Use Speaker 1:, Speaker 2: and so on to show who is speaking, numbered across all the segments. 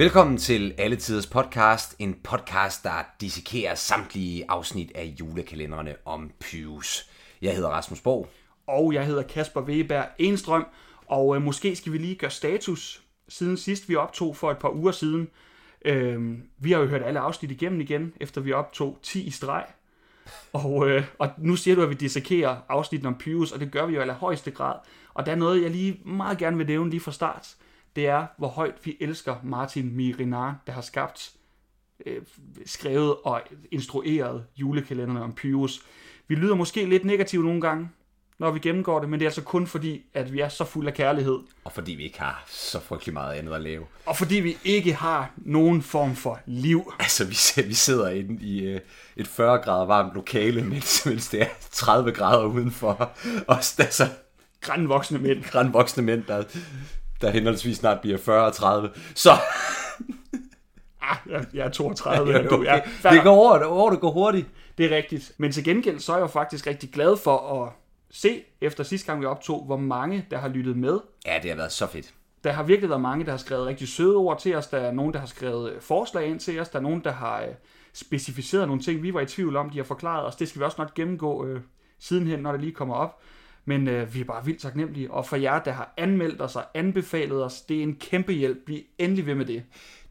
Speaker 1: Velkommen til Alle Tiders Podcast, en podcast, der dissekerer samtlige afsnit af julekalenderne om Pyrus. Jeg hedder Rasmus Borg.
Speaker 2: Og jeg hedder Kasper Weber Enstrøm, og øh, måske skal vi lige gøre status siden sidst vi optog for et par uger siden. Øh, vi har jo hørt alle afsnit igennem igen, efter vi optog 10 i streg. Og, øh, og nu siger du, at vi dissekerer afsnitten om Pyrus, og det gør vi jo i allerhøjeste grad. Og der er noget, jeg lige meget gerne vil nævne lige fra start. Det er, hvor højt vi elsker Martin Mirinar, der har skabt, øh, skrevet og instrueret julekalenderne om Pyrus. Vi lyder måske lidt negativt nogle gange, når vi gennemgår det, men det er altså kun fordi, at vi er så fuld af kærlighed.
Speaker 1: Og fordi vi ikke har så frygtelig meget andet at lave.
Speaker 2: Og fordi vi ikke har nogen form for liv.
Speaker 1: Altså, vi, vi sidder inde i øh, et 40 grader varmt lokale, mens, mens det er 30 grader udenfor. Og altså,
Speaker 2: Grænvoksne mænd.
Speaker 1: grænvoksne mænd, der, der henholdsvis snart bliver 40 og 30. Så
Speaker 2: Ah, jeg, jeg er 32.
Speaker 1: ja,
Speaker 2: er
Speaker 1: okay.
Speaker 2: Ja,
Speaker 1: det går over, over, det går hurtigt.
Speaker 2: Det er rigtigt. Men til gengæld så er jeg jo faktisk rigtig glad for at se, efter sidste gang vi optog, hvor mange, der har lyttet med.
Speaker 1: Ja, det har været så fedt.
Speaker 2: Der har virkelig været mange, der har skrevet rigtig søde ord til os. Der er nogen, der har skrevet øh, forslag ind til os. Der er nogen, der har øh, specificeret nogle ting, vi var i tvivl om. De har forklaret os. Det skal vi også nok gennemgå øh, sidenhen, når det lige kommer op. Men øh, vi er bare vildt taknemmelige. Og for jer, der har anmeldt os og anbefalet os, det er en kæmpe hjælp. Bliv endelig ved med det.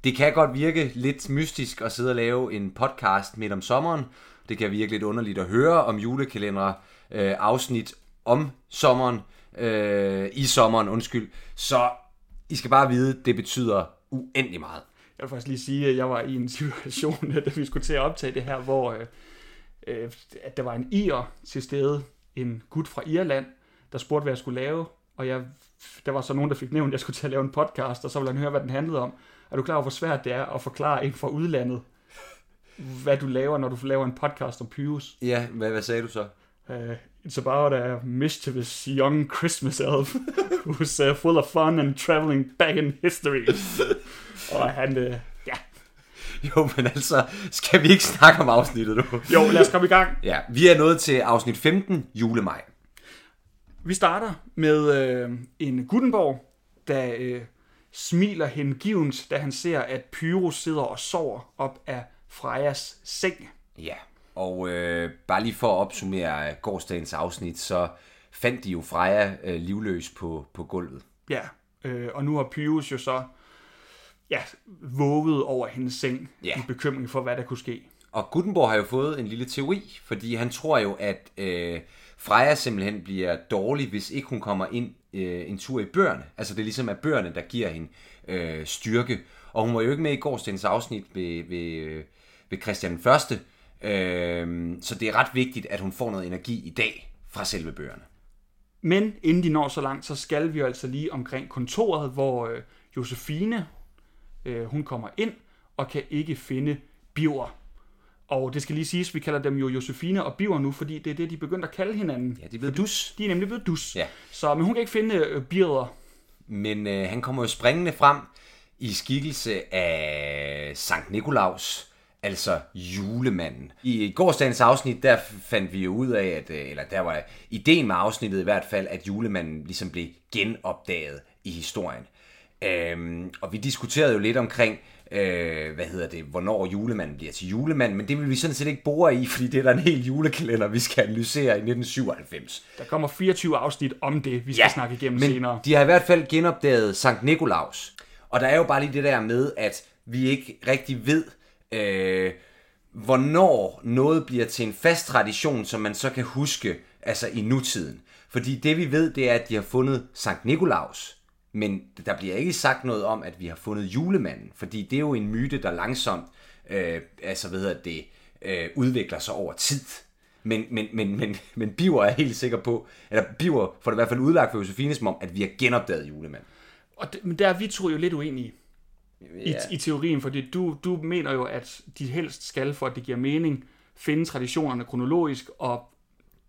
Speaker 1: Det kan godt virke lidt mystisk at sidde og lave en podcast midt om sommeren. Det kan virke lidt underligt at høre om julekalendere, øh, afsnit om sommeren, øh, i sommeren, undskyld. Så I skal bare vide, det betyder uendelig meget.
Speaker 2: Jeg vil faktisk lige sige, at jeg var i en situation, da vi skulle til at optage det her, hvor øh, øh, at der var en ir til stede, en gut fra Irland, der spurgte, hvad jeg skulle lave, og jeg, der var så nogen, der fik nævnt, at jeg skulle til at lave en podcast, og så ville han høre, hvad den handlede om. Er du klar over, hvor svært det er at forklare en fra udlandet, hvad du laver, når du laver en podcast om Pyrus?
Speaker 1: Ja, hvad, hvad sagde du så?
Speaker 2: Uh, it's about a mischievous young Christmas elf who's uh, full of fun and traveling back in history. og han, uh,
Speaker 1: Jo, men altså, skal vi ikke snakke om afsnittet nu?
Speaker 2: jo, lad os komme i gang.
Speaker 1: Ja, vi er nået til afsnit 15, julemaj.
Speaker 2: Vi starter med øh, en Gutenborg, der øh, smiler hengivent, da han ser, at Pyro sidder og sover op af Frejas seng.
Speaker 1: Ja, og øh, bare lige for at opsummere gårdsdagens afsnit, så fandt de jo Freja øh, livløs på, på gulvet.
Speaker 2: Ja, øh, og nu har Pyrus jo så ja, våget over hendes seng
Speaker 1: Ja.
Speaker 2: i bekymring for, hvad der kunne ske.
Speaker 1: Og Gutenborg har jo fået en lille teori, fordi han tror jo, at øh, Freja simpelthen bliver dårlig, hvis ikke hun kommer ind øh, en tur i bøgerne. Altså det er ligesom at bøgerne, der giver hende øh, styrke. Og hun var jo ikke med i gårdsdagens afsnit ved, ved, ved Christian den Første. Øh, så det er ret vigtigt, at hun får noget energi i dag fra selve bøgerne.
Speaker 2: Men inden de når så langt, så skal vi jo altså lige omkring kontoret, hvor øh, Josefine, øh, hun kommer ind og kan ikke finde Biver. Og det skal lige siges, vi kalder dem jo Josefine og Biver nu, fordi det er det, de begyndte at kalde hinanden.
Speaker 1: Ja, det er blevet dus.
Speaker 2: De er nemlig blevet dus.
Speaker 1: Ja.
Speaker 2: Så, men hun kan ikke finde øh, Birder.
Speaker 1: Men øh, han kommer jo springende frem i skikkelse af Sankt Nikolaus, altså julemanden. I gårdsdagens afsnit, der fandt vi jo ud af, at, øh, eller der var ideen med afsnittet i hvert fald, at julemanden ligesom blev genopdaget i historien. Øhm, og vi diskuterede jo lidt omkring, øh, hvad hedder det, hvornår julemanden bliver til julemand, men det vil vi sådan set ikke bore i, fordi det er der en hel julekalender, vi skal analysere i 1997.
Speaker 2: Der kommer 24 afsnit om det, vi skal ja, snakke igennem
Speaker 1: men
Speaker 2: senere.
Speaker 1: de har i hvert fald genopdaget Sankt Nikolaus. Og der er jo bare lige det der med, at vi ikke rigtig ved, øh, hvornår noget bliver til en fast tradition, som man så kan huske altså i nutiden. Fordi det vi ved, det er, at de har fundet Sankt Nikolaus. Men der bliver ikke sagt noget om, at vi har fundet julemanden. Fordi det er jo en myte, der langsomt øh, altså, hvad hedder det, øh, udvikler sig over tid. Men, men, men, men, men Biver er helt sikker på, eller Biver får det i hvert fald udlagt for Josefine som om, at vi har genopdaget julemanden.
Speaker 2: Og det, men der er vi to jo lidt uenige i, i teorien, fordi du, du mener jo, at de helst skal, for at det giver mening, finde traditionerne kronologisk, og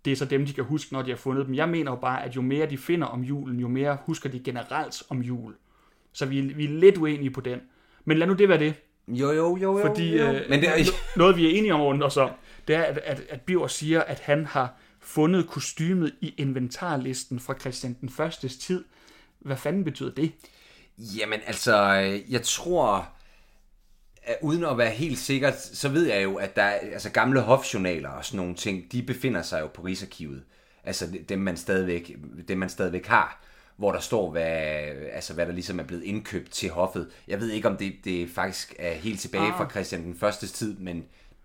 Speaker 2: det er så dem, de kan huske, når de har fundet dem. Jeg mener jo bare, at jo mere de finder om julen, jo mere husker de generelt om jul. Så vi, er- vi er lidt uenige på den. Men lad nu det være det.
Speaker 1: Jo, jo, jo, jo.
Speaker 2: Fordi
Speaker 1: jo.
Speaker 2: øh,
Speaker 1: Men det er,
Speaker 2: no- noget, vi er enige om rundt os om, det er, at, at, at Biver siger, at han har fundet kostymet i inventarlisten fra Christian den Førstes tid. Hvad fanden betyder det?
Speaker 1: Jamen altså, øh, jeg tror, uden at være helt sikker, så ved jeg jo, at der er, altså gamle hofjournaler og sådan nogle ting, de befinder sig jo på Rigsarkivet. Altså dem man stadigvæk, dem man stadigvæk har hvor der står, hvad, altså, hvad der ligesom er blevet indkøbt til hoffet. Jeg ved ikke, om det, det faktisk er helt tilbage ah. fra Christian den første tid, men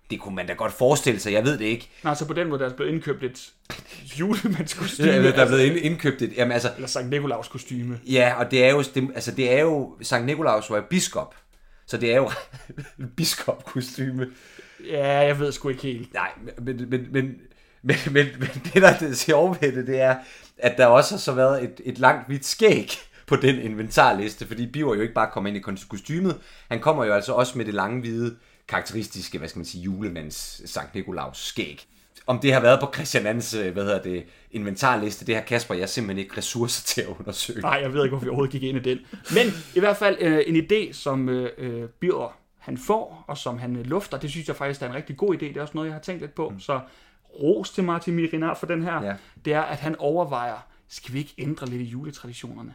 Speaker 1: det kunne man da godt forestille sig, jeg ved det ikke.
Speaker 2: Nej, så på den måde, der er blevet indkøbt et julemandskostyme.
Speaker 1: Ja, der er blevet indkøbt et, jamen altså...
Speaker 2: Eller Sankt Nikolaus kostyme.
Speaker 1: Ja, og det er jo, det, altså det er jo, Sankt Nikolaus var biskop, så det er jo biskop kostyme.
Speaker 2: Ja, jeg ved sgu ikke helt.
Speaker 1: Nej, men, men, men, men, men, men, men det der er det sjove ved det, det er, at der også har så været et, et langt hvidt skæg på den inventarliste, fordi Biver jo ikke bare kommer ind i kostymet, han kommer jo altså også med det lange hvide, karakteristiske, hvad skal man sige, julemands Sankt Nikolaus skæg. Om det har været på Christian Ans, øh, hvad hedder det, inventarliste, det har Kasper jeg simpelthen ikke ressourcer til at undersøge.
Speaker 2: Nej, jeg ved ikke, hvorfor vi overhovedet gik ind i den. Men i hvert fald øh, en idé, som øh, øh Biver han får, og som han øh, lufter, det synes jeg faktisk er en rigtig god idé. Det er også noget, jeg har tænkt lidt på. Mm. Så ros til Martin Mirinar for den her, ja. det er, at han overvejer, skal vi ikke ændre lidt i juletraditionerne?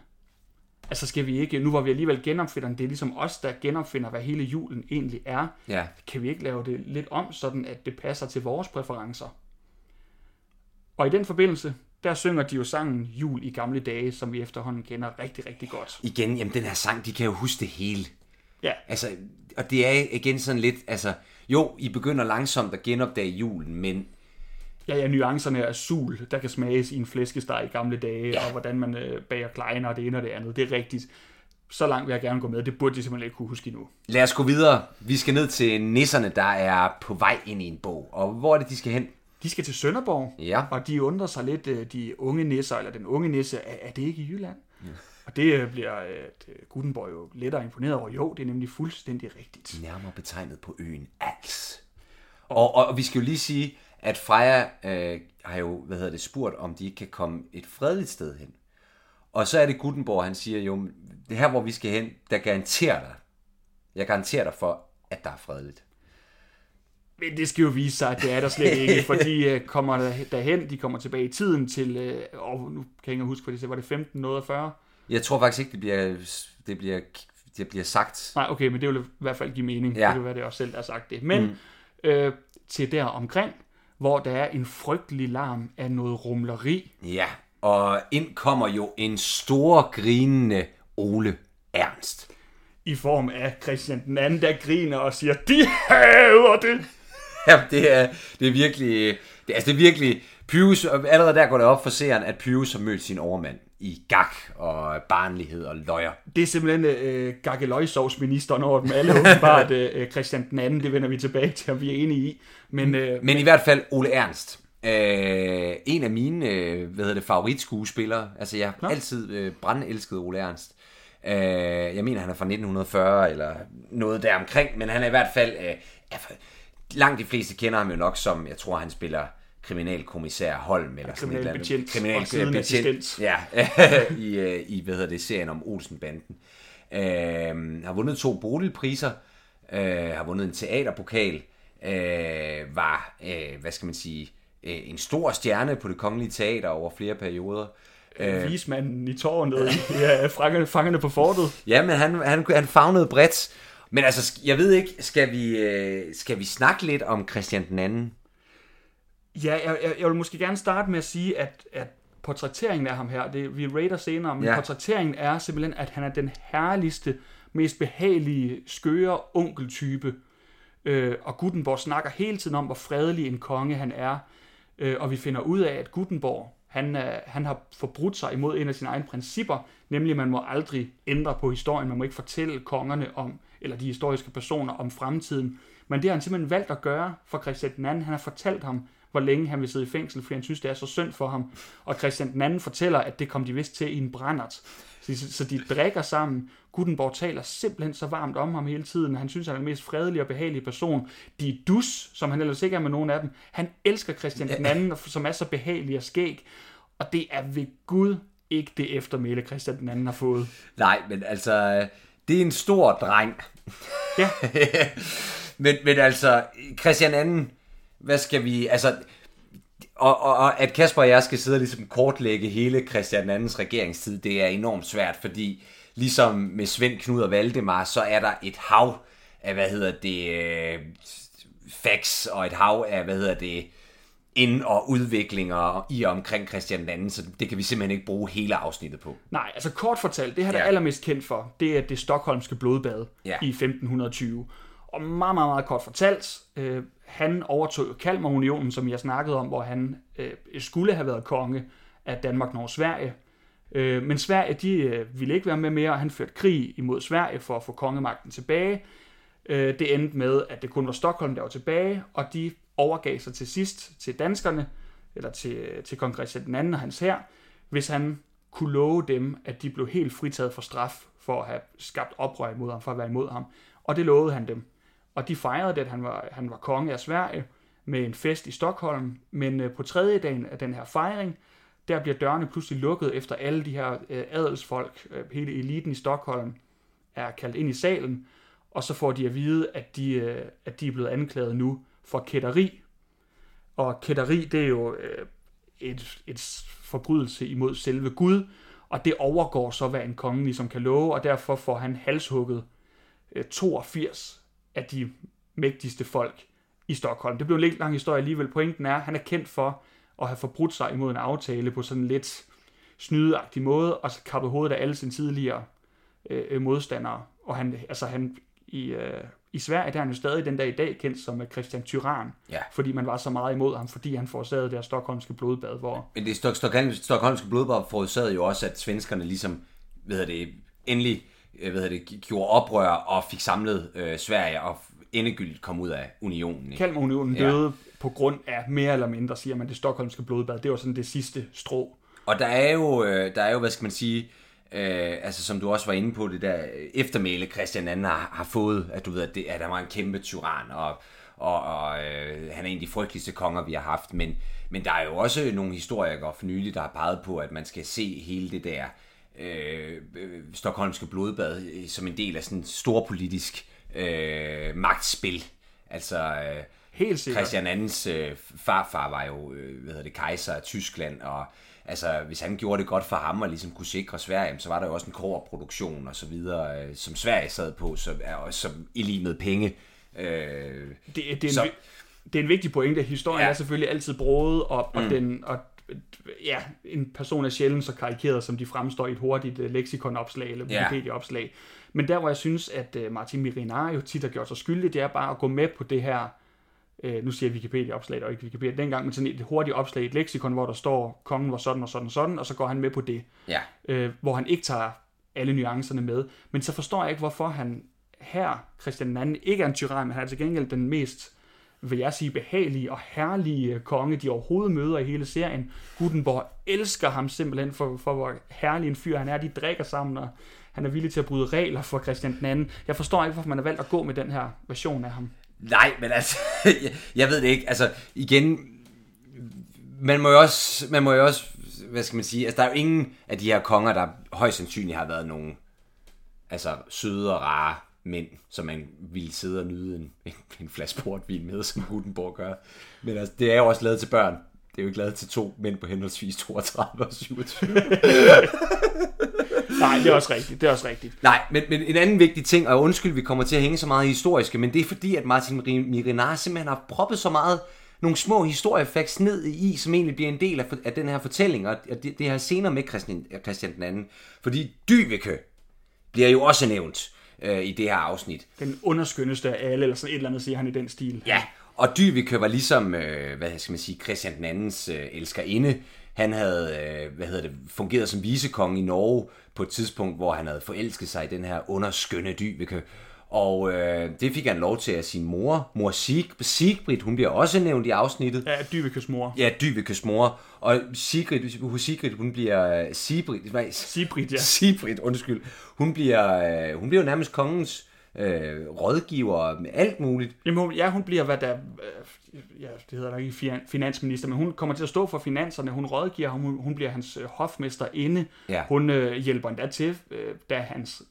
Speaker 2: Altså skal vi ikke, nu hvor vi alligevel genopfinder det er ligesom os, der genopfinder, hvad hele julen egentlig er.
Speaker 1: Ja.
Speaker 2: Kan vi ikke lave det lidt om, sådan at det passer til vores præferencer? Og i den forbindelse, der synger de jo sangen Jul i gamle dage, som vi efterhånden kender rigtig, rigtig godt.
Speaker 1: Igen, jamen den her sang, de kan jo huske det hele.
Speaker 2: Ja.
Speaker 1: Altså, og det er igen sådan lidt, altså, jo, I begynder langsomt at genopdage julen, men
Speaker 2: ja, ja, nuancerne af sul, der kan smages i en flæskesteg i gamle dage, ja. og hvordan man øh, bager kleiner og det ene og det andet. Det er rigtigt. Så langt vil jeg gerne gå med. Det burde de simpelthen ikke kunne huske endnu.
Speaker 1: Lad os gå videre. Vi skal ned til nisserne, der er på vej ind i en bog. Og hvor er det, de skal hen?
Speaker 2: De skal til Sønderborg,
Speaker 1: ja.
Speaker 2: og de undrer sig lidt, øh, de unge nisser, eller den unge nisse, er, er det ikke i Jylland? Ja. Og det øh, bliver uh, Gutenborg jo lettere imponeret over. Jo, det er nemlig fuldstændig rigtigt.
Speaker 1: Nærmere betegnet på øen Als. Og, og, og vi skal jo lige sige, at Freja øh, har jo, hvad hedder det, spurgt, om de ikke kan komme et fredeligt sted hen. Og så er det Gutenborg, han siger jo, det her, hvor vi skal hen, der garanterer dig, jeg garanterer dig for, at der er fredeligt.
Speaker 2: Men det skal jo vise sig, at det er der slet ikke, for de uh, kommer derhen, de kommer tilbage i tiden til, uh, oh, nu kan jeg ikke huske, hvad det var det 15 noget 40?
Speaker 1: Jeg tror faktisk ikke, det bliver, det bliver, det bliver sagt.
Speaker 2: Nej, okay, men det vil i hvert fald give mening. Ja. Det kan være, det også selv har sagt det. Men mm. øh, til der omkring, hvor der er en frygtelig larm af noget rumleri.
Speaker 1: Ja, og ind kommer jo en stor grinende Ole Ernst.
Speaker 2: I form af Christian den anden, der griner og siger, de hader det.
Speaker 1: Ja, det er, det er virkelig, det, altså det er virkelig, Pyrus, allerede der går det op for seeren, at Pyrus har mødt sin overmand i gak og barnlighed og løjer.
Speaker 2: Det er simpelthen øh, gakkeløjsovsministeren over dem alle, åbenbart øh, Christian den anden, det vender vi tilbage til, og vi er enige i. Men, øh,
Speaker 1: men, men i hvert fald Ole Ernst. Øh, en af mine øh, hvad hedder det, favoritskuespillere. Altså jeg har altid øh, brandelsket Ole Ernst. Øh, jeg mener, han er fra 1940 eller noget der omkring, men han er i hvert fald... Øh, langt de fleste kender ham jo nok som, jeg tror, han spiller kriminalkommissær Holm eller
Speaker 2: sådan et eller andet.
Speaker 1: Kriminalbetjent. Ja, i, øh, i, hvad hedder det, serien om Olsenbanden. Øh, har vundet to Bodilpriser, øh, har vundet en teaterpokal, øh, var, øh, hvad skal man sige, øh, en stor stjerne på det kongelige teater over flere perioder.
Speaker 2: Øh, Vismanden i tårnet, ja, fangerne, fangerne på fortet.
Speaker 1: Ja, men han, han, han fagnede bredt. Men altså, jeg ved ikke, skal vi, øh, skal vi snakke lidt om Christian den anden?
Speaker 2: Ja, jeg, jeg, jeg vil måske gerne starte med at sige, at, at portrætteringen af ham her, det vi rater senere, men ja. portrætteringen er simpelthen, at han er den herligste, mest behagelige, skøre onkeltype. Øh, og Gutenborg snakker hele tiden om, hvor fredelig en konge han er. Øh, og vi finder ud af, at Gutenborg, han, øh, han har forbrudt sig imod en af sine egne principper, nemlig at man må aldrig ændre på historien, man må ikke fortælle kongerne om, eller de historiske personer om fremtiden. Men det har han simpelthen valgt at gøre for Christian II. Han har fortalt ham, hvor længe han vil sidde i fængsel, fordi han synes, det er så synd for ham. Og Christian den anden fortæller, at det kom de vist til i en brændert. Så, så de drikker sammen. Gutenborg taler simpelthen så varmt om ham hele tiden. Han synes, han er den mest fredelige og behagelige person. De dus, som han ellers ikke er med nogen af dem. Han elsker Christian den anden, som er så behagelig og skæg. Og det er ved Gud ikke det eftermæle, Christian den anden har fået.
Speaker 1: Nej, men altså, det er en stor dreng.
Speaker 2: Ja.
Speaker 1: men, men altså, Christian anden, hvad skal vi, altså, og, og, og at Kasper og jeg skal sidde og ligesom kortlægge hele Christian Andens regeringstid, det er enormt svært, fordi ligesom med Svend, Knud og Valdemar, så er der et hav af hvad hedder det, øh, facts og et hav af, hvad hedder det, ind- og udviklinger i og omkring Christian II, så det kan vi simpelthen ikke bruge hele afsnittet på.
Speaker 2: Nej, altså kort fortalt, det han
Speaker 1: Ja.
Speaker 2: er allermest kendt for, det er det stokholmske blodbad
Speaker 1: Ja.
Speaker 2: i 1520. Og meget, meget, meget kort fortalt, øh, han overtog Kalmarunionen, som jeg snakkede om, hvor han øh, skulle have været konge af Danmark, Norge og Sverige. Øh, men Sverige, de øh, ville ikke være med mere, og han førte krig imod Sverige for at få kongemagten tilbage. Øh, det endte med, at det kun var Stockholm, der var tilbage, og de overgav sig til sidst til danskerne, eller til, øh, til kong Christian anden og hans her, hvis han kunne love dem, at de blev helt fritaget for straf for at have skabt oprør imod ham, for at være imod ham. Og det lovede han dem. Og de fejrede det, at han var, han var konge af Sverige med en fest i Stockholm. Men øh, på tredje dagen af den her fejring, der bliver dørene pludselig lukket efter alle de her øh, adelsfolk, øh, hele eliten i Stockholm, er kaldt ind i salen, og så får de at vide, at de, øh, at de er blevet anklaget nu for kætteri. Og kætteri, det er jo øh, et, et forbrydelse imod selve Gud, og det overgår så, hvad en konge ligesom kan love, og derfor får han halshugget øh, 82 af de mægtigste folk i Stockholm. Det blev en lidt lang historie alligevel. Pointen er, at han er kendt for at have forbrudt sig imod en aftale på sådan en lidt snydeagtig måde, og så kappet hovedet af alle sine tidligere øh, modstandere. Og han, altså han, i, øh, i Sverige der er han jo stadig den dag i dag kendt som øh, Christian Tyrann,
Speaker 1: Ja.
Speaker 2: fordi man var så meget imod ham, fordi han forårsagede det her stokholmske blodbad, hvor
Speaker 1: Men det Stok- Stockholm, Stockholmske blodbad forudsagde jo også, at svenskerne ligesom, hedder det, endelig øh, hvad det, gjorde oprør og fik samlet øh, Sverige og endegyldigt kom ud af unionen. Ikke?
Speaker 2: Kalmarunionen
Speaker 1: Ja.
Speaker 2: døde på grund af mere eller mindre, siger man, det stokholmske blodbad. Det var sådan det sidste strå.
Speaker 1: Og der er jo, øh, der er jo hvad skal man sige, øh, altså som du også var inde på, det der eftermæle Christian II har, har fået, at du ved, at, det, at han var en kæmpe tyran, og, og, og øh, han er en af de frygteligste konger, vi har haft. Men, men der er jo også nogle historikere for nylig, der har peget på, at man skal se hele det der øh, øh, stokholmske blodbad øh, som en del af sådan en storpolitisk øh, magtspil. Altså, øh,
Speaker 2: Helt sikkert.
Speaker 1: Christian II's øh, farfar var jo, øh, hvad hedder det, kejser af Tyskland, og altså, hvis han gjorde det godt for ham og ligesom kunne sikre Sverige, så var der jo også en kårproduktion og så videre, øh, som Sverige sad på, så også som i lige med penge. Øh,
Speaker 2: Det, det, er en,
Speaker 1: Så-
Speaker 2: vi- det er en vigtig pointe. Historien
Speaker 1: ja.
Speaker 2: er selvfølgelig altid broet, og, og, mm. den, og ja, en person er sjældent så karikeret, som de fremstår i et hurtigt uh, lexikonopslag eller. Wikipedia-opslag. Men der, hvor jeg synes, at uh, Martin Mirinar jo tit har gjort sig skyldig, det er bare at gå med på det her, uh, nu siger jeg Wikipedia-opslag, og ikke Wikipedia dengang, men sådan et hurtigt opslag i et leksikon, hvor der står, kongen var sådan og sådan og sådan, og så går han med på det
Speaker 1: ja,
Speaker 2: øh, hvor han ikke tager alle nuancerne med. Men så forstår jeg ikke, hvorfor han her, Christian II, ikke er en tyran, men han er til gengæld den mest, vil jeg sige, behagelige og herlige konge, de overhovedet møder i hele serien. Gutenborg elsker ham simpelthen for, for hvor herlig en fyr han er. De drikker sammen, og han er villig til at bryde regler for Christian II. Jeg forstår ikke, hvorfor man har valgt at gå med den her version af ham.
Speaker 1: Nej, men altså, jeg, jeg ved det ikke. Altså, igen, man må jo også, man må jo også, hvad skal man sige, altså der er jo ingen af de her konger, der højst sandsynligt har været nogen, altså søde og rare mænd, som man ville sidde og nyde en, en, en flaske portvin med, som Gutenborg gør. Men altså, det er jo også lavet til børn. Det er jo ikke lavet til to mænd på henholdsvis 32 og 27.
Speaker 2: Nej, det er også rigtigt. Det er også rigtigt.
Speaker 1: Nej, men, men en anden vigtig ting, og undskyld, vi kommer til at hænge så meget i historiske, men det er fordi, at Martin Miri- Mirinar simpelthen har proppet så meget nogle små historiefacts ned i, som egentlig bliver en del af, af den her fortælling, og det, det her senere med Christian, Christian den anden. Fordi Dyveke bliver jo også nævnt øh, i det her afsnit.
Speaker 2: Den underskønneste af alle, eller sådan et eller andet, siger han i den stil.
Speaker 1: Ja, og Dyveke var ligesom, øh, hvad skal man sige, Christian den andens øh, elskerinde. Han havde, øh, hvad hedder det, fungeret som visekonge i Norge på et tidspunkt, hvor han havde forelsket sig i den her underskønne Dyveke. Og øh, det fik han lov til af sin mor, mor Sig, Sigrid, hun bliver også nævnt i afsnittet.
Speaker 2: Ja, Dyvekes mor.
Speaker 1: Ja, Dyvekes mor. Og Sigrid, hos Sigrid, hun bliver øh, Sigrid,
Speaker 2: Sigrid, ja.
Speaker 1: Sigrid, undskyld. Hun bliver, øh, hun bliver jo nærmest kongens øh, rådgiver med alt muligt.
Speaker 2: Jamen, hun, ja, hun bliver, hvad der... Øh, ja, det hedder der ikke finan- finansminister, men hun kommer til at stå for finanserne. Hun rådgiver ham, hun, hun bliver hans øh, hofmester inde.
Speaker 1: Ja.
Speaker 2: Hun øh, hjælper endda til, øh, da hans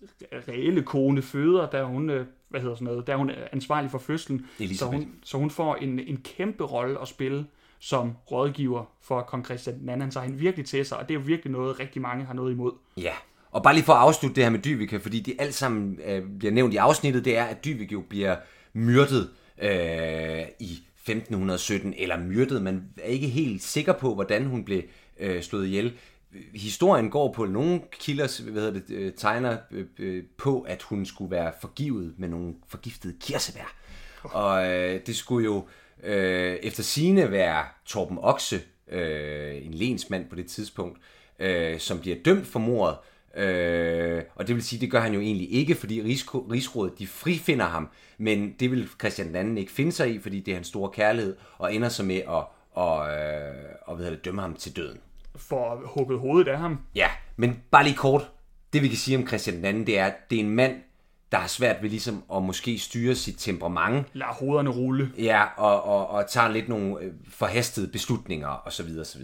Speaker 2: reelle kone føder, da hun, øh, hvad hedder sådan noget, der er hun ansvarlig for fødslen. Så hun, så hun får en, en kæmpe rolle at spille som rådgiver for kong Christian II. Han tager hende virkelig til sig, og det er jo virkelig noget, rigtig mange har noget imod.
Speaker 1: Ja, og bare lige for at afslutte det her med Dyvik, fordi det alt sammen øh, bliver nævnt i afsnittet, det er, at Dyvik jo bliver myrdet øh, i 1517, eller myrdet, man er ikke helt sikker på, hvordan hun blev øh, slået ihjel. Historien går på nogle kilder, hvad hedder det, øh, tegner øh, øh, på, at hun skulle være forgivet med nogle forgiftede kirsebær. Og øh, det skulle jo øh, efter sine være Torben Okse, øh, en lensmand på det tidspunkt, øh, som bliver dømt for mordet. Øh, og det vil sige, det gør han jo egentlig ikke, fordi Rigsrådet de frifinder ham, men det vil Christian II ikke finde sig i, fordi det er hans store kærlighed, og ender så med at og, øh, og hvad det, dømme ham til døden.
Speaker 2: For hugget hovedet af ham.
Speaker 1: Ja, men bare lige kort. Det vi kan sige om Christian II, det er, at det er en mand, der har svært ved ligesom at måske styre sit temperament.
Speaker 2: Lad hovederne rulle.
Speaker 1: Ja, og, og, og tager lidt nogle øh, forhastede beslutninger osv. osv.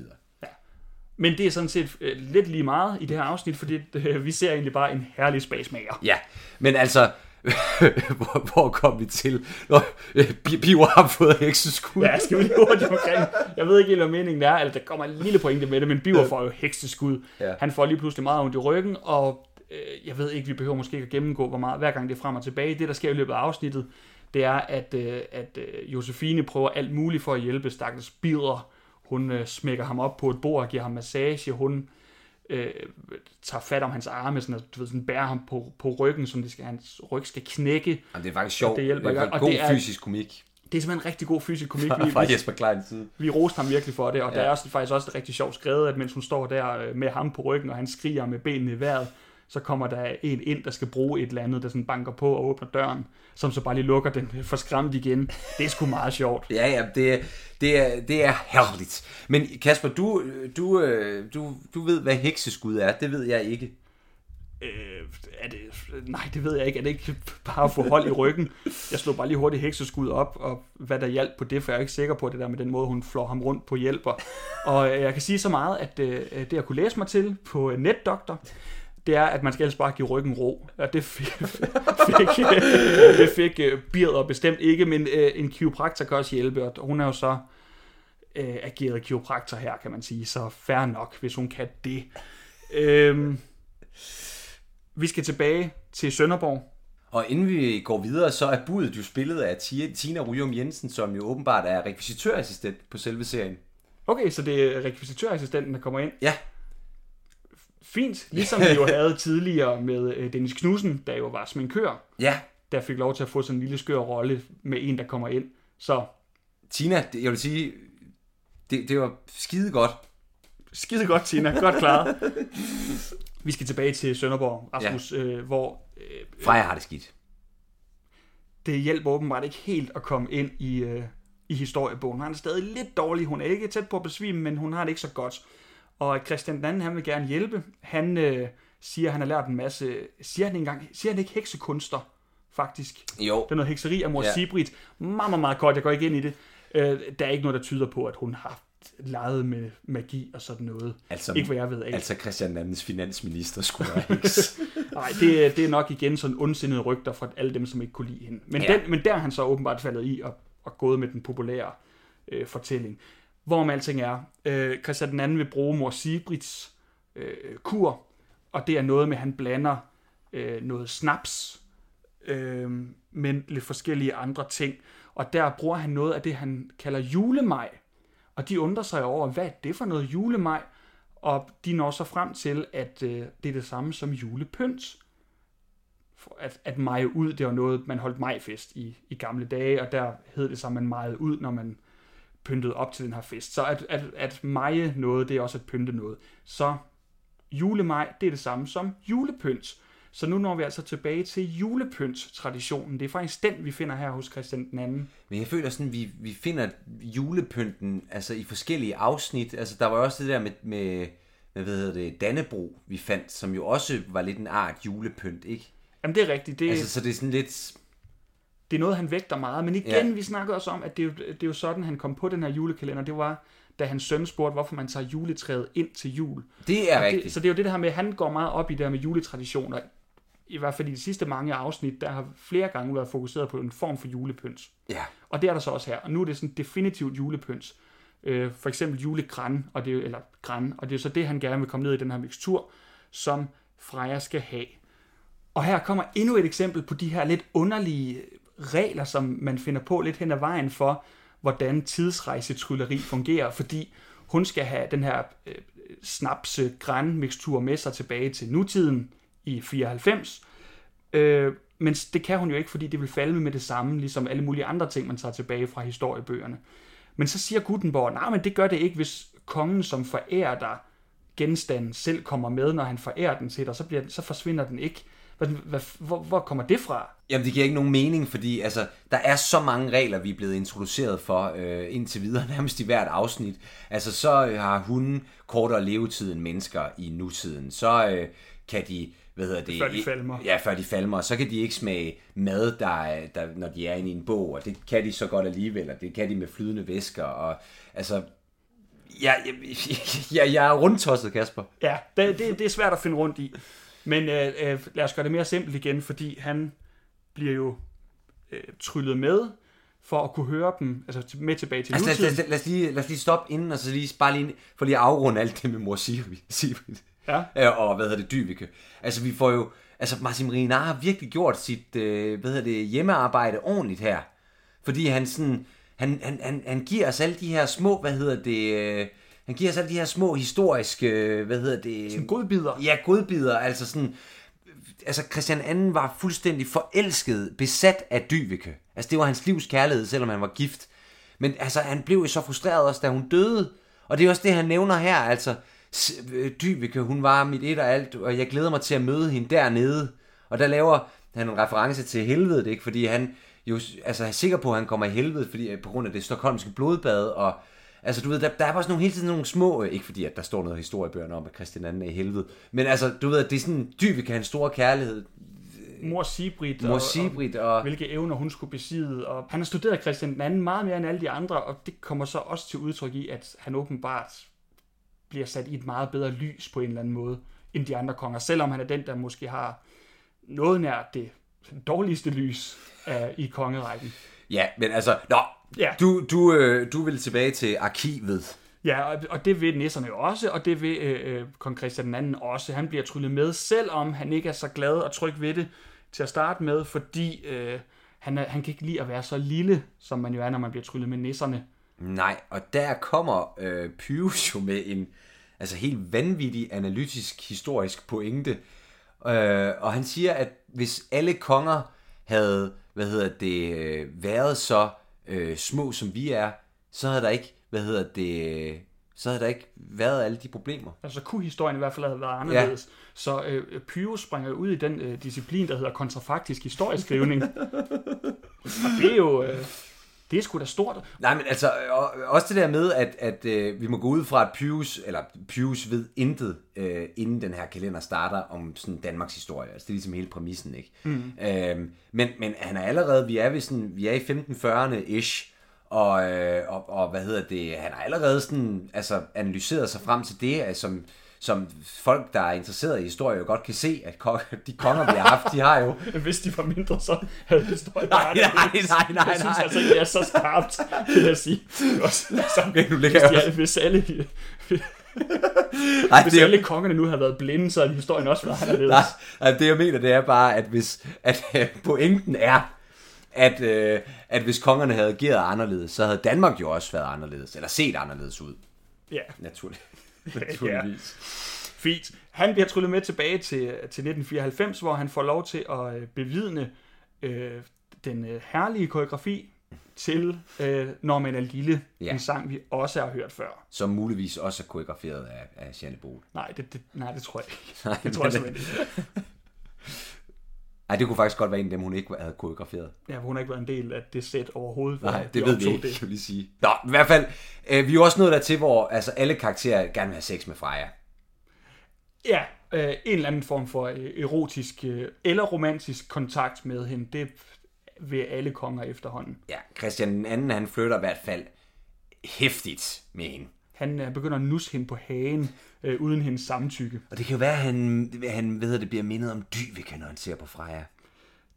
Speaker 2: Men det er sådan set øh, lidt lige meget i det her afsnit, fordi øh, vi ser egentlig bare en herlig spasmager.
Speaker 1: Ja, men altså, hvor, hvor kom vi til? Nå, øh, Biver har fået hekseskud.
Speaker 2: Ja, skal vi lige hurtigt omkring. Jeg ved ikke helt, hvad meningen er. Altså, der kommer en lille pointe med det, men Biver får jo hekseskud. Ja. Han får lige pludselig meget ondt i ryggen, og øh, jeg ved ikke, vi behøver måske ikke at gennemgå, hvor meget, hver gang det er frem og tilbage. Det, der sker i løbet af afsnittet, det er, at, øh, at øh, Josefine prøver alt muligt for at hjælpe stakkels Bider. Hun øh, smækker ham op på et bord og giver ham massage. Hun øh, tager fat om hans arme, sådan, du ved, sådan bærer ham på, på ryggen, som det skal, hans ryg skal knække.
Speaker 1: Jamen, det er faktisk sjovt. Det hjælper det er og god det er, fysisk komik.
Speaker 2: Det er simpelthen en rigtig god fysisk komik.
Speaker 1: Fra, fra Jesper Kleins side.
Speaker 2: Vi roste ham virkelig for det, og ja. der er også, faktisk også rigtig sjovt skrevet, at mens hun står der øh, med ham på ryggen, og han skriger med benene i vejret, så kommer der en ind, der skal bruge et eller andet, der sådan banker på og åbner døren, som så bare lige lukker den for skræmt igen. Det er sgu meget sjovt.
Speaker 1: Ja, ja, det, det, er, det er herligt. Men Kasper, du, du, øh, du, du ved, hvad hekseskud er. Det ved jeg ikke.
Speaker 2: Øh, er det, nej, det ved jeg ikke. Er det ikke bare at få hold i ryggen? Jeg slog bare lige hurtigt hekseskud op, og hvad der hjalp på det, for jeg er ikke sikker på det der med den måde, hun flår ham rundt på hjælper. Og jeg kan sige så meget, at øh, det jeg kunne læse mig til på NetDoktor, det er, at man skal ellers bare give ryggen ro. Og det fik, fik, det fik uh, Birder bestemt ikke, men uh, en kiropraktor kan også hjælpe, og hun er jo så uh, ageret kiropraktor her, kan man sige, så fair nok, hvis hun kan det. Uh, vi skal tilbage til Sønderborg.
Speaker 1: Og inden vi går videre, så er budet jo spillet af Tina Ryum Jensen, som jo åbenbart er rekvisitørassistent på selve serien.
Speaker 2: Okay, så det er rekvisitørassistenten, der kommer ind?
Speaker 1: Ja
Speaker 2: fint, ligesom vi jo havde tidligere med øh, Dennis Knudsen, der jo var sminkør.
Speaker 1: Ja.
Speaker 2: Der fik lov til at få sådan en lille skør rolle med en, der kommer ind. Så...
Speaker 1: Tina, jeg vil sige, det, det var skide godt.
Speaker 2: Skide godt, Tina. Godt klaret. Vi skal tilbage til Sønderborg, Rasmus, ja. øh, hvor...
Speaker 1: Øh, Freja har det skidt.
Speaker 2: Det hjælper åbenbart ikke helt at komme ind i, øh, i historiebogen. Han er stadig lidt dårlig. Hun er ikke tæt på at besvime, men hun har det ikke så godt. Og Christian II, han vil gerne hjælpe. Han øh, siger, at han har lært en masse... Siger han, engang, siger han ikke heksekunster, faktisk?
Speaker 1: Jo.
Speaker 2: Det er noget hekseri af mor ja. Sibrit. Meget, meget, meget godt. Jeg går ikke ind i det. Øh, der er ikke noget, der tyder på, at hun har leget med magi og sådan noget. Altså, ikke hvad jeg ved af.
Speaker 1: Altså Christian Andens finansminister skulle være heks.
Speaker 2: Nej, det, det er nok igen sådan ondsindede rygter fra alle dem, som ikke kunne lide hende. Men, ja. den, men der er han så åbenbart faldet i og, og gået med den populære øh, fortælling. Hvorom alting er, øh, Christian anden vil bruge mor Sibrits øh, kur, og det er noget med, at han blander øh, noget snaps øh, med lidt forskellige andre ting. Og der bruger han noget af det, han kalder julemaj. Og de undrer sig over, hvad er det for noget julemaj? Og de når så frem til, at øh, det er det samme som julepynt. At, at meje ud, det var noget, man holdt majfest i, i gamle dage, og der hed det så, man majede ud, når man pyntet op til den her fest. Så at, at, at meje noget, det er også at pynte noget. Så julemaj, det er det samme som julepynt. Så nu når vi altså tilbage til julepynt-traditionen. Det er faktisk den, vi finder her hos Christian den anden.
Speaker 1: Men jeg føler sådan, vi, vi finder julepynten altså i forskellige afsnit. Altså der var også det der med, med, hvad hedder det, Dannebro, vi fandt, som jo også var lidt en art julepynt, ikke?
Speaker 2: Jamen det er rigtigt. Det...
Speaker 1: Altså så det er sådan lidt
Speaker 2: det er noget, han vægter meget. Men igen, ja. vi snakkede også om, at det er, jo, det er jo sådan, han kom på den her julekalender. Det var, da hans søn spurgte, hvorfor man tager juletræet ind til jul.
Speaker 1: Det er rigtigt. Det,
Speaker 2: så det er jo det her med, at han går meget op i det her med juletraditioner. I hvert fald i de sidste mange afsnit, der har flere gange været fokuseret på en form for julepyns.
Speaker 1: Ja.
Speaker 2: Og det er der så også her. Og nu er det sådan definitivt julepyns. Øh, for eksempel julegran, og det er, eller gran, og det er så det, han gerne vil komme ned i den her mixtur, som Freja skal have. Og her kommer endnu et eksempel på de her lidt underlige regler, som man finder på lidt hen ad vejen for, hvordan tidsrejsetrylleri fungerer, fordi hun skal have den her øh, snapse mixtur med sig tilbage til nutiden i 94. Øh, men det kan hun jo ikke, fordi det vil falde med det samme, ligesom alle mulige andre ting, man tager tilbage fra historiebøgerne. Men så siger Gutenberg, nej, men det gør det ikke, hvis kongen, som forærer dig genstanden, selv kommer med, når han forærer den til dig, så, bliver, så forsvinder den ikke. Hvad, hvor, hvor kommer det fra?
Speaker 1: Jamen, det giver ikke nogen mening, fordi altså, der er så mange regler, vi er blevet introduceret for øh, indtil videre, nærmest i hvert afsnit. Altså, så øh, har hunden kortere levetid end mennesker i nutiden. Så øh, kan de hvad hedder det?
Speaker 2: Før de falmer.
Speaker 1: Ja, før de falmer. Så kan de ikke smage mad, der, der, når de er inde i en bog, og det kan de så godt alligevel, og det kan de med flydende væsker, og altså, Ja, jeg, jeg, jeg er rundtosset, Kasper.
Speaker 2: Ja, det, det, det er svært at finde rundt i. Men øh, øh, lad os gøre det mere simpelt igen, fordi han bliver jo øh, tryllet med for at kunne høre dem, altså med tilbage til
Speaker 1: altså,
Speaker 2: nutiden.
Speaker 1: Lad, lad, lad, os lige, lad os lige stoppe inden, og så lige, bare lige, for lige at afrunde alt det med mor Sivit.
Speaker 2: Ja.
Speaker 1: Og hvad hedder det, Dyvike. Altså vi får jo, altså Martin Marinar har virkelig gjort sit, øh, hvad hedder det, hjemmearbejde ordentligt her. Fordi han sådan, han, han, han, han giver os alle de her små, hvad hedder det, øh, han giver os alle de her små historiske, øh, hvad hedder det?
Speaker 2: Sådan godbider.
Speaker 1: Ja, godbider, altså sådan, altså Christian II var fuldstændig forelsket, besat af Dyvike. Altså det var hans livs kærlighed, selvom han var gift. Men altså, han blev jo så frustreret også, da hun døde. Og det er også det, han nævner her, altså, øh, Dyvike, hun var mit et og alt, og jeg glæder mig til at møde hende dernede. Og der laver han en reference til helvede, ikke? fordi han jo altså, er sikker på, at han kommer i helvede, fordi, på grund af det stokholmske blodbad, og Altså, du ved, der, der er bare sådan nogle, hele tiden nogle små, ikke fordi, at der står noget historiebøger om, at Christian anden er i helvede, men altså, du ved, det er sådan Dyvike, hans store kærlighed.
Speaker 2: Mor Sibrit,
Speaker 1: Mor Sibrit og,
Speaker 2: og, og, hvilke evner hun skulle besidde. Og han har studeret Christian den anden meget mere end alle de andre, og det kommer så også til udtryk i, at han åbenbart bliver sat i et meget bedre lys på en eller anden måde, end de andre konger, selvom han er den, der måske har noget nær det dårligste lys af, i kongerækken.
Speaker 1: Ja, men altså, nå, ja. du, du, øh, du vil tilbage til arkivet.
Speaker 2: Ja, og, og det vil nisserne jo også, og det vil øh, øh kong Christian den anden også. Han bliver tryllet med, selvom han ikke er så glad og tryg ved det til at starte med, fordi øh, han, han kan ikke lide at være så lille, som man jo er, når man bliver tryllet med nisserne.
Speaker 1: Nej, og der kommer øh, Pyrus jo med en altså helt vanvittig analytisk historisk pointe. Øh, og han siger, at hvis alle konger havde, hvad hedder det, øh, været så øh, små som vi er, så havde der ikke, hvad hedder det, så havde der ikke været alle de problemer.
Speaker 2: Altså kunne historien i hvert fald have været anderledes. Ja. Så øh, Pyrus springer ud i den øh, disciplin, der hedder kontrafaktisk historieskrivning. og det er jo... Øh, det er sgu da stort.
Speaker 1: Nej, men altså, også det der med, at, at øh, vi må gå ud fra, at Pius, eller Pius ved intet, øh, inden den her kalender starter, om sådan Danmarks historie. Altså, det er ligesom hele præmissen, ikke? Mm. Øhm, men, men han er allerede, vi er, ved sådan, vi er i 1540'erne-ish, og, øh, og, og, hvad hedder det, han har allerede sådan, altså, analyseret sig frem til det, som som folk, der er interesseret i historie, jo godt kan se, at de konger, vi har haft, de har jo...
Speaker 2: Hvis de var mindre, så havde historien
Speaker 1: nej, nej, nej, nej, nej.
Speaker 2: Jeg synes altså ikke, det er så skarpt, vil jeg sige. Også,
Speaker 1: så, okay, nu ligger
Speaker 2: hvis, de, hvis alle... Ej, hvis det alle kongerne nu havde været blinde, så havde historien også været anderledes.
Speaker 1: Nej, altså det jeg mener, det er bare, at hvis at øh, pointen er, at, øh, at hvis kongerne havde ageret anderledes, så havde Danmark jo også været anderledes, eller set anderledes ud.
Speaker 2: Ja.
Speaker 1: Naturligt.
Speaker 2: Naturligvis. ja. Fint. Han bliver tryllet med tilbage til, til 1994, hvor han får lov til at øh, bevidne øh, den øh, herlige koreografi til øh, Når man er lille, ja. en sang, vi også har hørt før.
Speaker 1: Som muligvis også er koreograferet af, af Janne Bol.
Speaker 2: Nej, det, det, nej, det tror jeg ikke. Nej, det tror jeg simpelthen ikke.
Speaker 1: Ej, det kunne faktisk godt være en af dem, hun ikke havde koreograferet.
Speaker 2: Ja, hun har ikke været en del af det sæt overhovedet.
Speaker 1: Nej, det de ved vi ikke, kan vi sige. Nå, i hvert fald, øh, vi er jo også nået dertil, hvor altså, alle karakterer gerne vil have sex med Freja.
Speaker 2: Ja, øh, en eller anden form for øh, erotisk øh, eller romantisk kontakt med hende, det vil alle konger efterhånden.
Speaker 1: Ja, Christian den anden, han flytter i hvert fald hæftigt med hende.
Speaker 2: Han øh, begynder at nusse hende på hagen, øh, uden hendes samtykke.
Speaker 1: Og det kan jo være, at han, han ved, at det bliver mindet om Dyvike, når han ser på Freja.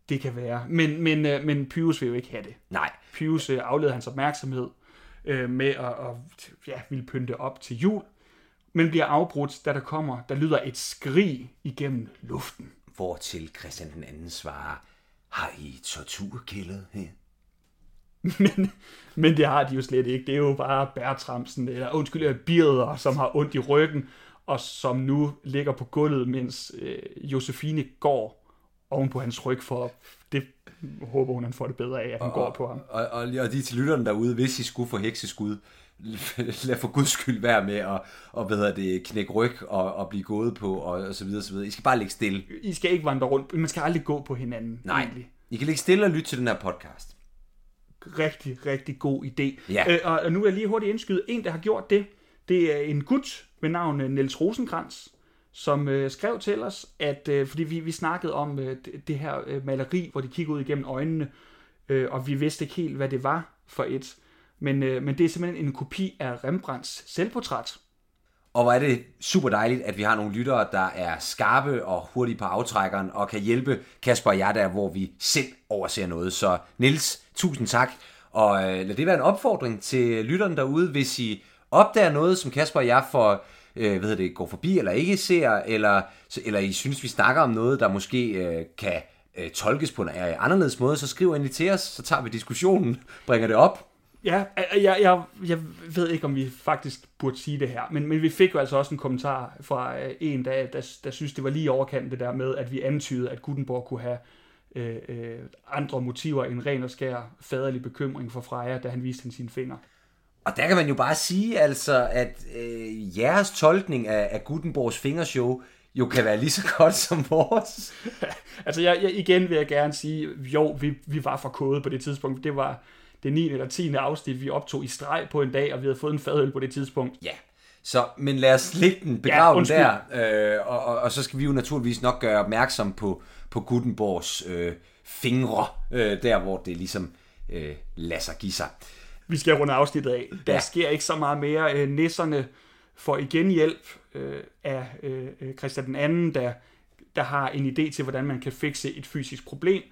Speaker 2: Det kan være. Men, men, øh, men Pyrus vil jo ikke have det.
Speaker 1: Nej.
Speaker 2: Pyrus øh, afleder hans opmærksomhed øh, med at, at ja, ville pynte op til jul. men bliver afbrudt, da der kommer, der lyder et skrig igennem luften.
Speaker 1: Hvor til Christian den anden svarer, har I torturkældet her?
Speaker 2: Men, men det har de jo slet ikke. Det er jo bare Bertramsen, eller undskyld, Birder, som har ondt i ryggen, og som nu ligger på gulvet, mens øh, Josefine går oven på hans ryg for det håber hun, han får det bedre af, at han
Speaker 1: og,
Speaker 2: går på ham.
Speaker 1: Og, og, og de til lytterne derude, hvis I skulle få hekseskud, lad for guds skyld være med at og, hvad hedder det, knække ryg og, og blive gået på, og, og så videre, så videre. I skal bare ligge stille.
Speaker 2: I skal ikke vandre rundt. Man skal aldrig gå på hinanden.
Speaker 1: Nej. Egentlig. I kan ligge stille og lytte til den her podcast.
Speaker 2: Rigtig, rigtig god idé.
Speaker 1: Ja.
Speaker 2: Øh, og nu er jeg lige hurtigt indskyde. En, der har gjort det, det er en gut ved navn øh, Niels Rosenkrantz, som øh, skrev til os, at øh, fordi vi, vi snakkede om øh, det, det her øh, maleri, hvor de kiggede ud igennem øjnene, øh, og vi vidste ikke helt, hvad det var for et. Men, øh, men det er simpelthen en kopi af Rembrandts selvportræt.
Speaker 1: Og hvor er det super dejligt, at vi har nogle lyttere, der er skarpe og hurtige på aftrækkeren, og kan hjælpe Kasper og jeg der, hvor vi selv overser noget. Så Nils, tusind tak. Og øh, lad det være en opfordring til lytterne derude, hvis I opdager noget, som Kasper og jeg får, øh, hvad det, går forbi eller ikke ser, eller, eller I synes, vi snakker om noget, der måske øh, kan øh, tolkes på en øh, anderledes måde, så skriv endelig til os, så tager vi diskussionen, bringer det op.
Speaker 2: Ja, jeg, jeg, jeg ved ikke, om vi faktisk burde sige det her, men, men vi fik jo altså også en kommentar fra øh, en, der, der, der synes, det var lige overkant det der med, at vi antydede, at Gutenborg kunne have øh, øh, andre motiver end ren og skær faderlig bekymring for Freja, da han viste hende sine fingre.
Speaker 1: Og der kan man jo bare sige, altså, at øh, jeres tolkning af, af Gutenborgs fingershow jo kan være lige så godt som vores.
Speaker 2: altså, jeg, jeg, igen vil jeg gerne sige, jo, vi, vi var for kode på det tidspunkt. Det var det 9. eller 10. afsnit, vi optog i streg på en dag, og vi havde fået en fadøl på det tidspunkt.
Speaker 1: Ja, så, men lad os lægge den, begrave ja, den der, øh, og, og, og så skal vi jo naturligvis nok gøre opmærksom på, på Gutenborgs øh, fingre, øh, der hvor det ligesom øh, lader sig give sig.
Speaker 2: Vi skal runde afsnittet af. Der ja. sker ikke så meget mere. Øh, nisserne får igen hjælp øh, af øh, Christian den anden, der, der har en idé til, hvordan man kan fikse et fysisk problem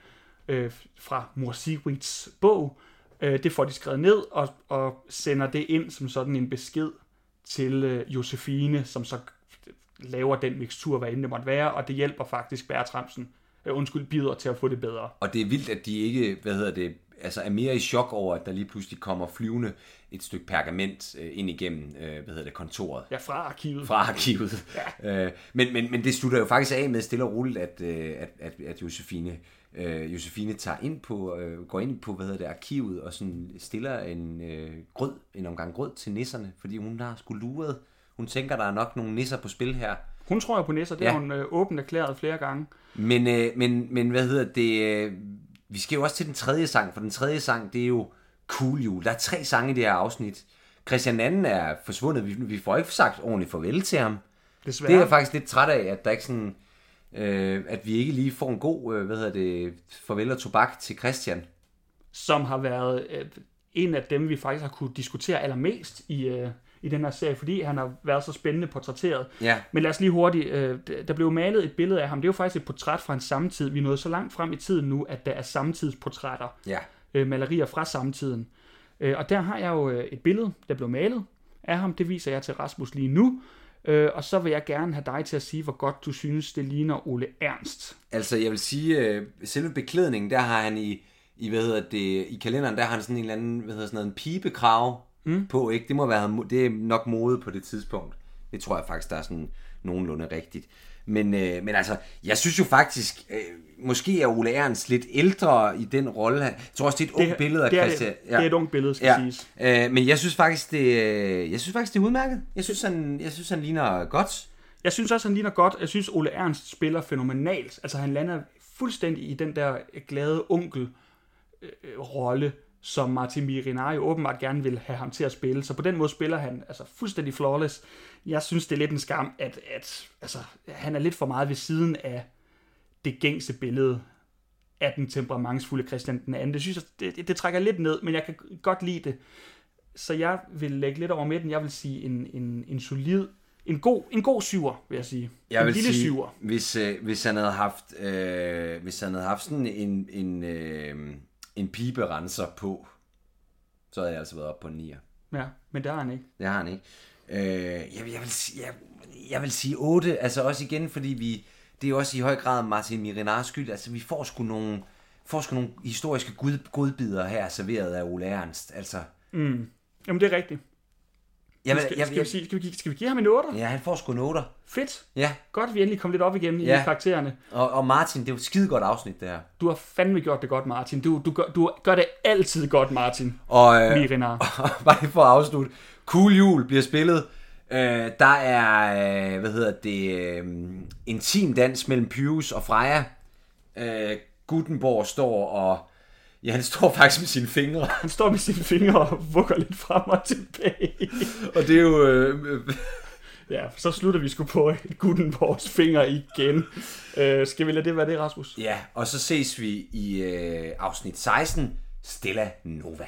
Speaker 2: øh, fra Mor Sigrids bog. Øh, det får de skrevet ned og, og sender det ind som sådan en besked til øh, Josefine, som så laver den mixtur, hvad end det måtte være, og det hjælper faktisk Bertramsen, øh, undskyld, bider til at få det bedre.
Speaker 1: Og det er vildt, at de ikke, hvad hedder det, altså er mere i chok over, at der lige pludselig kommer flyvende et stykke pergament øh, ind igennem, øh, hvad hedder det, kontoret.
Speaker 2: Ja, fra arkivet.
Speaker 1: Fra arkivet. Ja. Øh, men, men, men det slutter jo faktisk af med stille og roligt, at, øh, at, at, at Josefine, øh, Josefine tager ind på, øh, går ind på, hvad hedder det, arkivet, og sådan stiller en øh, grød, en omgang grød til nisserne, fordi hun har skulle luret. Hun tænker, der er nok nogle nisser på spil her.
Speaker 2: Hun tror jo på nisser, det ja. har hun øh, åbent erklæret flere gange.
Speaker 1: Men, øh, men, men hvad hedder det, øh, vi skal jo også til den tredje sang, for den tredje sang, det er jo Cool Jul. Der er tre sange i det her afsnit. Christian anden er forsvundet. Vi, vi får ikke sagt ordentligt farvel til ham. Desværre. Det er jeg faktisk lidt træt af, at der ikke sådan, øh, at vi ikke lige får en god, øh, hvad hedder det, farvel og tobak til Christian.
Speaker 2: Som har været øh, en af dem, vi faktisk har kunne diskutere allermest i, øh, i den her serie, fordi han har været så spændende portrætteret.
Speaker 1: Ja.
Speaker 2: Men lad os lige hurtigt, øh, der blev malet et billede af ham. Det er jo faktisk et portræt fra en samtid. Vi er nået så langt frem i tiden nu, at der er samtidsportrætter.
Speaker 1: Ja.
Speaker 2: Øh, malerier fra samtiden. Øh, og der har jeg jo øh, et billede, der blev malet af ham. Det viser jeg til Rasmus lige nu. Øh, og så vil jeg gerne have dig til at sige, hvor godt du synes, det ligner Ole Ernst.
Speaker 1: Altså, jeg vil sige, øh, selve beklædningen, der har han i, i, hvad hedder det, i kalenderen, der har han sådan en eller anden, hvad hedder sådan noget, en pibekrav mm. på, ikke? Det må være, det er nok mode på det tidspunkt. Det tror jeg faktisk, der er sådan nogenlunde rigtigt. Men, øh, men altså, jeg synes jo faktisk, øh, måske er Ole Ernst lidt ældre i den rolle. Jeg tror også, det er et ungt billede af
Speaker 2: det
Speaker 1: er, Christian.
Speaker 2: Ja. Det er et ungt billede, skal ja. siges.
Speaker 1: Øh, men jeg synes faktisk, det, øh, jeg synes faktisk, det er udmærket. Jeg synes, han, jeg synes, han ligner godt.
Speaker 2: Jeg synes også, han ligner godt. Jeg synes, Ole Ernst spiller fænomenalt. Altså, han lander fuldstændig i den der glade onkel-rolle. Øh, som Martin Mirinari åbenbart gerne vil have ham til at spille. Så på den måde spiller han altså fuldstændig flawless. Jeg synes, det er lidt en skam, at, at altså, han er lidt for meget ved siden af det gængse billede af den temperamentsfulde Christian den anden. Det synes jeg, det, det, trækker lidt ned, men jeg kan godt lide det. Så jeg vil lægge lidt over midten. Jeg vil sige en, en, en solid, en god, en god syver, vil jeg sige.
Speaker 1: Jeg
Speaker 2: en
Speaker 1: vil lille sige, syver. Hvis, øh, hvis han havde haft, øh, hvis han havde haft sådan en, en øh, en piberenser på, så havde jeg altså været op på en 9'er.
Speaker 2: Ja, men det har han ikke.
Speaker 1: Det har han ikke. Øh, jeg, jeg, vil, sige- jeg, jeg vil sige 8, altså også igen, fordi vi, det er jo også i høj grad Martin Mirinars skyld, altså vi får sgu nogle, får sgu nogle historiske gud, godbidder her serveret af Ole Ernst, altså.
Speaker 2: Jamen, det er rigtigt.
Speaker 1: Vil-
Speaker 2: Skal,
Speaker 1: jeg,
Speaker 2: skal, vi, sige, skal, vi, give- skal vi give ham en 8?
Speaker 1: ja, han får sgu en 8.
Speaker 2: Fedt.
Speaker 1: Ja,
Speaker 2: Godt, vi endelig kom lidt op igen
Speaker 1: Ja.
Speaker 2: i karaktererne.
Speaker 1: og, og Martin, det er jo et skide godt afsnit, det her.
Speaker 2: Du har fandme gjort det godt, Martin. Du, du, gør, du gør det altid godt, Martin.
Speaker 1: Og, øh,
Speaker 2: Mirinar.
Speaker 1: bare lige for at afslutte. Cool Jul bliver spillet. Øh, der er, øh, hvad hedder det, øh, en team dans mellem Pius og Freja. Øh, Gutenborg står og, ja, han står faktisk med sine fingre.
Speaker 2: Han står med sine fingre og vugger lidt frem og tilbage.
Speaker 1: og det er jo, øh, øh,
Speaker 2: Ja, så slutter vi sgu på Gutenborgs fingre igen. Øh, skal vi lade det være det, Rasmus?
Speaker 1: ja, og så ses vi i øh, afsnit 16, Stella Nova.